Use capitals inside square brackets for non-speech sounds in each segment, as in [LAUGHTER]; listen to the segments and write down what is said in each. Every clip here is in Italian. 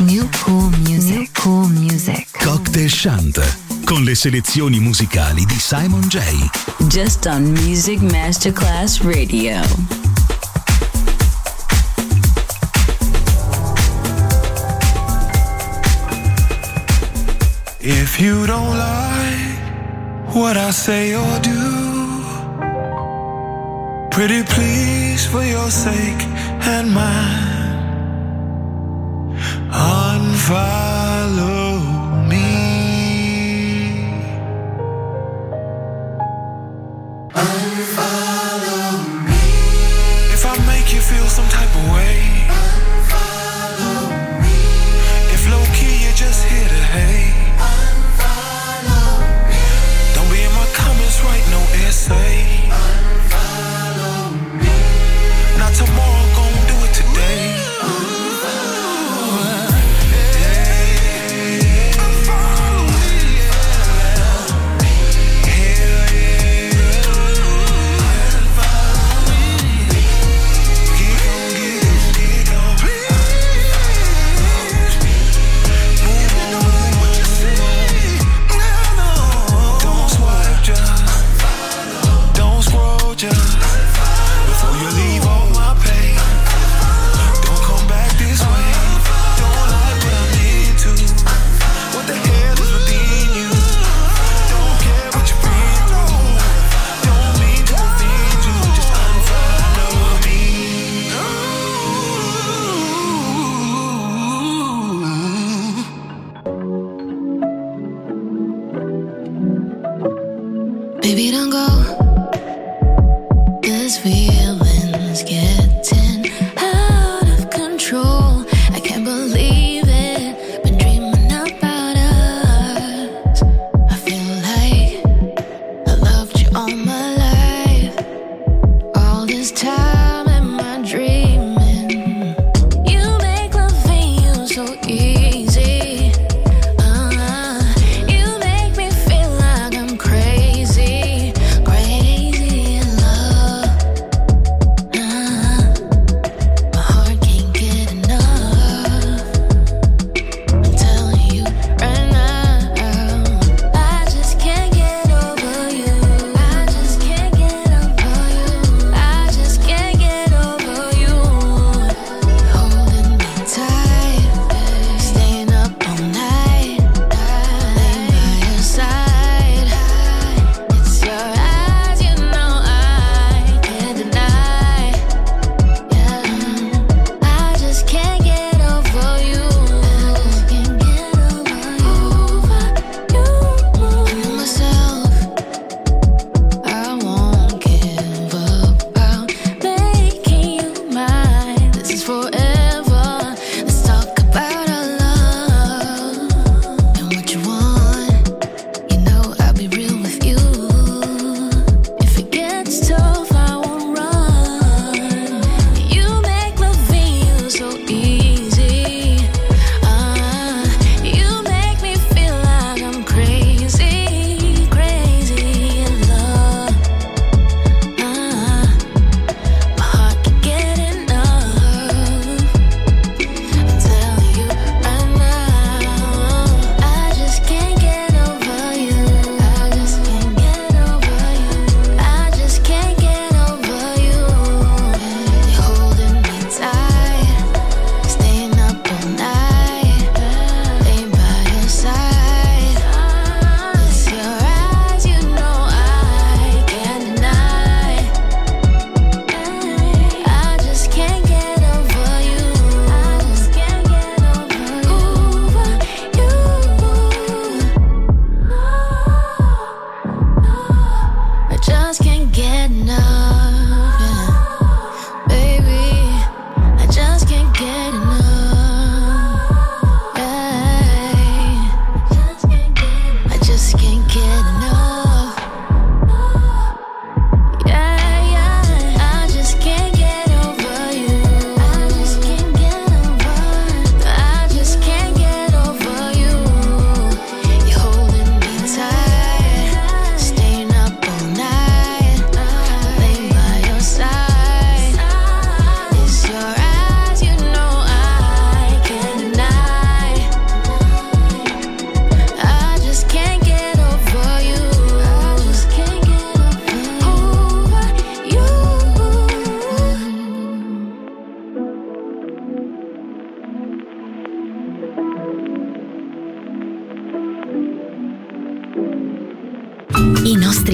New cool music. New cool music. Cocktail Shant con le selezioni musicali di Simon J. Just on Music Masterclass Radio. If you don't like what I say or do, pretty please for your sake and mine, unfollow me. Unfollow me. If I make you feel some type of way.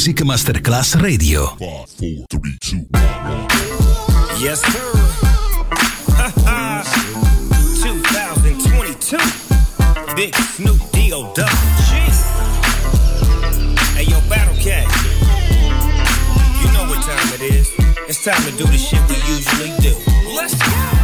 Music Masterclass Radio. Yes, sir. [LAUGHS] 2022. Big Snoop D.O. Hey, yo, Battle Cat. You know what time it is. It's time to do the shit we usually do. Let's go.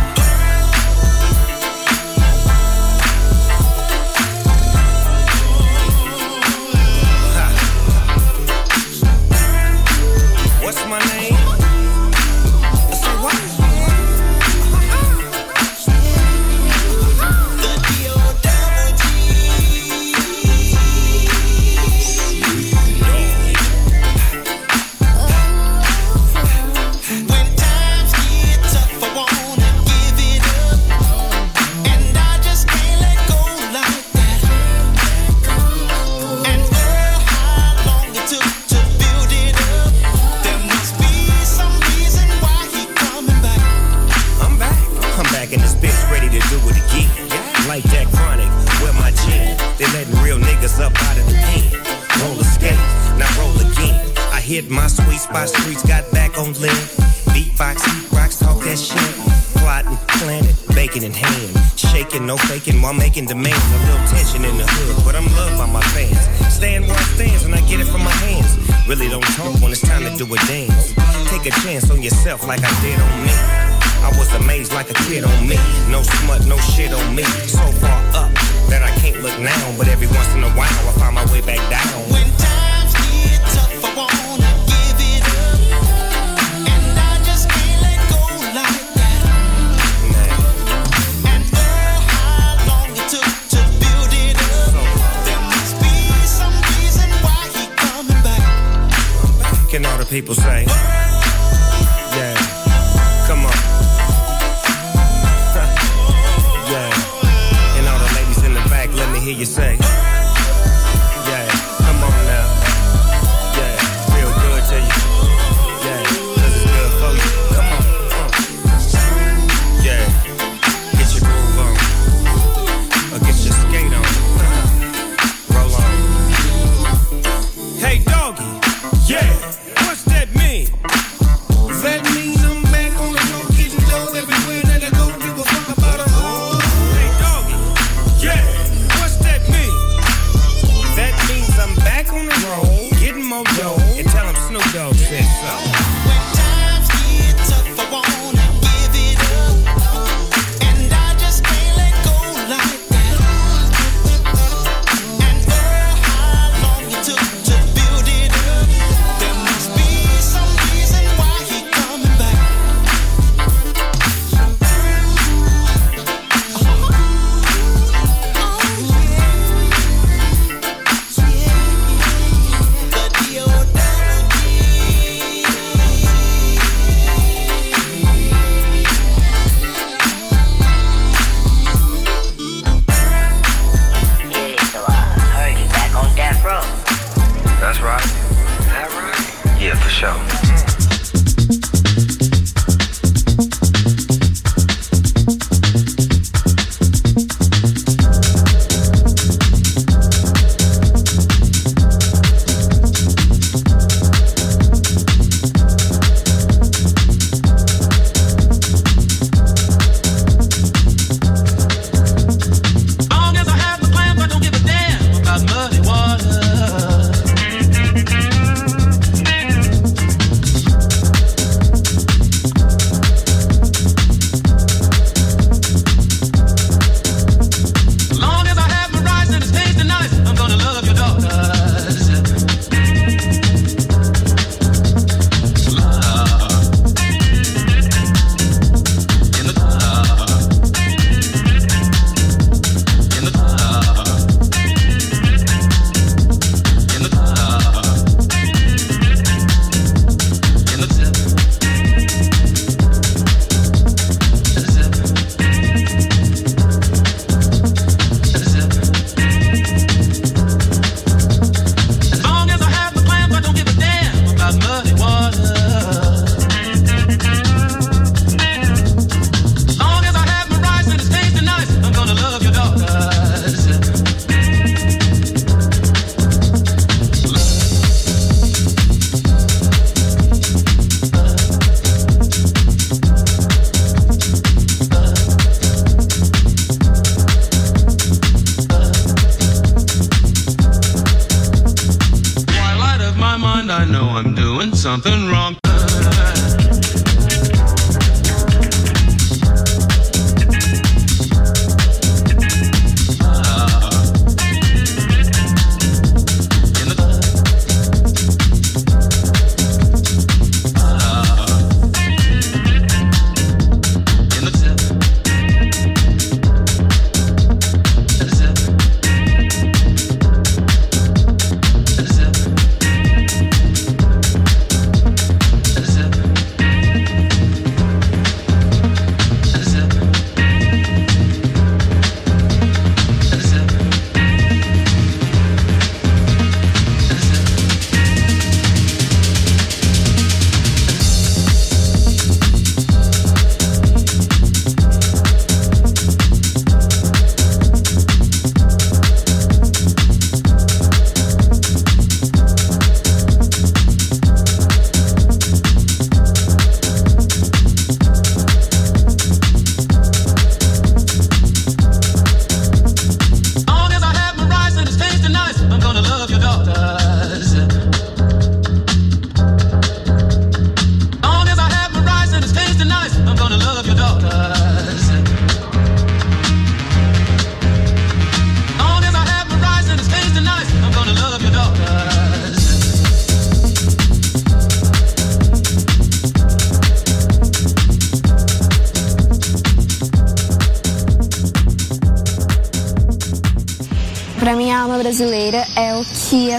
Making demands. A little tension in the hood, but I'm loved by my fans. Stand where I stands and I get it from my hands. Really don't talk when it's time to do a dance. Take a chance on yourself like I did on me. I was amazed like a kid on me. No smut, no shit on me. So far up that I can't look now. But every once in a while, I find my way back down. The people say? Yeah. Come on. [LAUGHS] yeah. And all the ladies in the back, let me hear you say.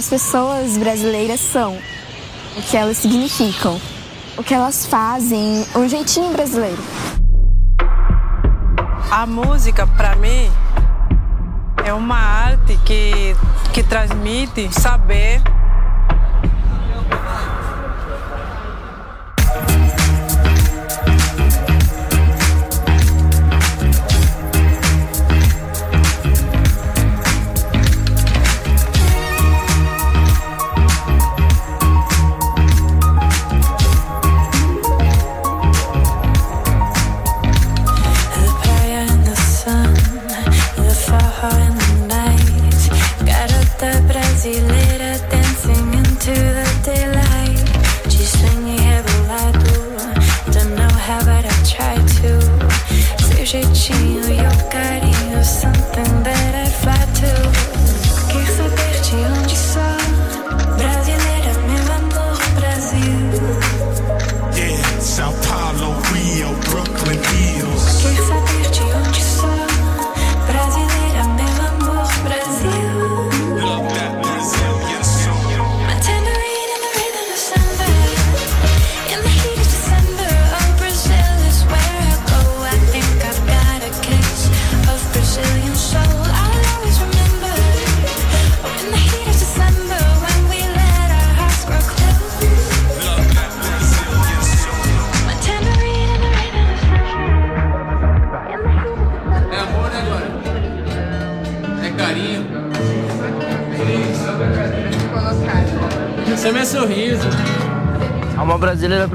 as pessoas brasileiras são, o que elas significam, o que elas fazem, um jeitinho brasileiro. A música, para mim, é uma arte que, que transmite saber.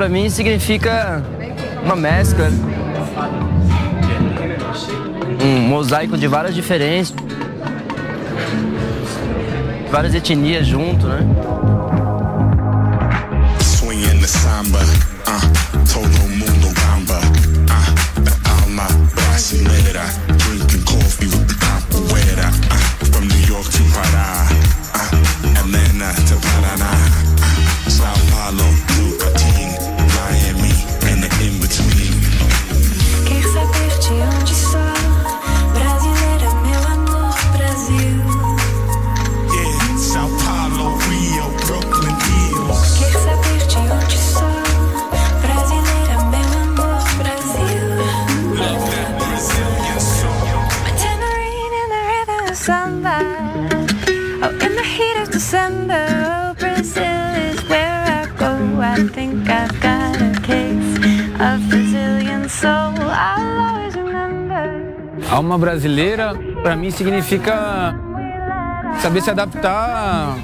para mim significa uma mescla, um mosaico de várias diferenças, várias etnias junto, né? Alma brasileira, para mim, significa saber se adaptar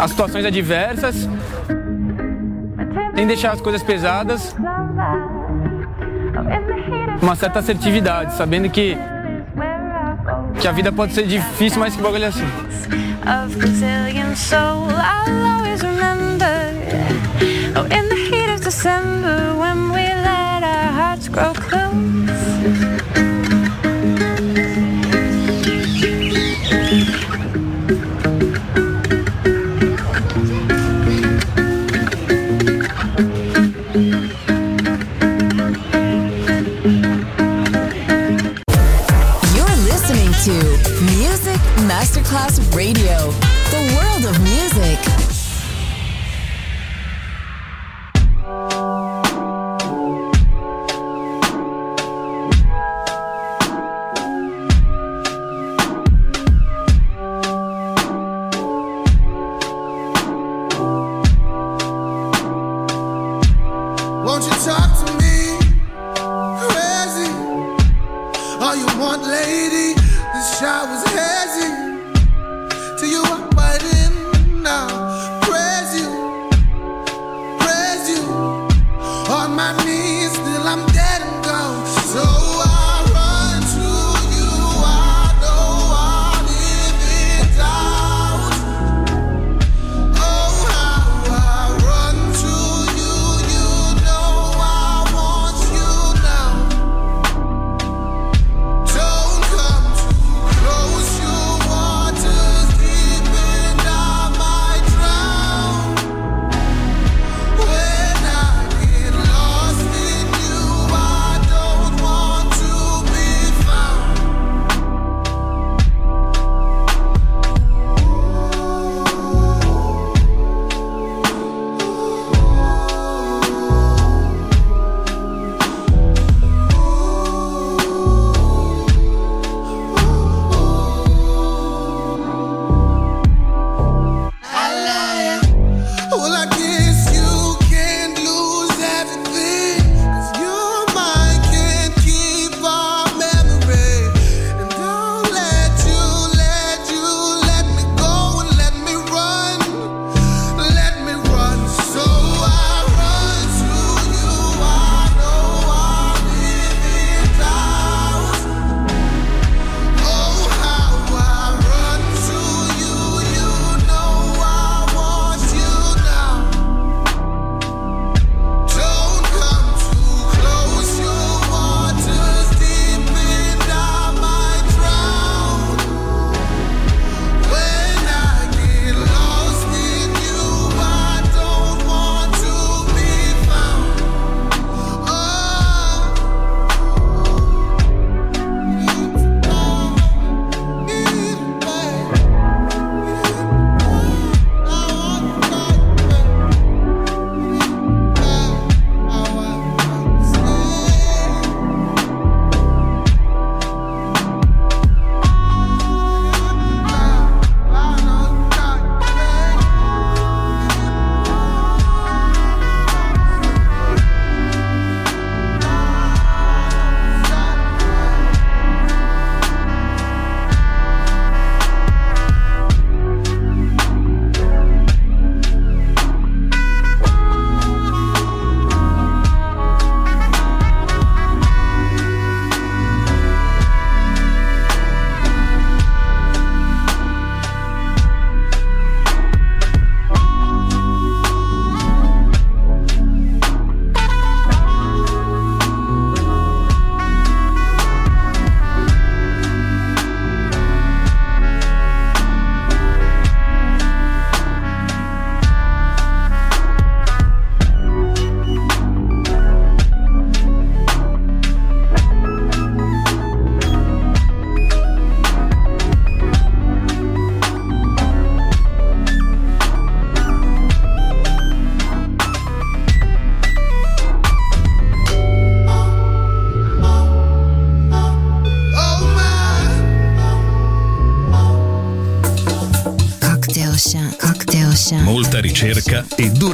às situações adversas, sem deixar as coisas pesadas. Uma certa assertividade, sabendo que, que a vida pode ser difícil, mas que bagulho é assim. Oh, in the heat of December when we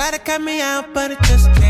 Try to cut me out, but it just can't.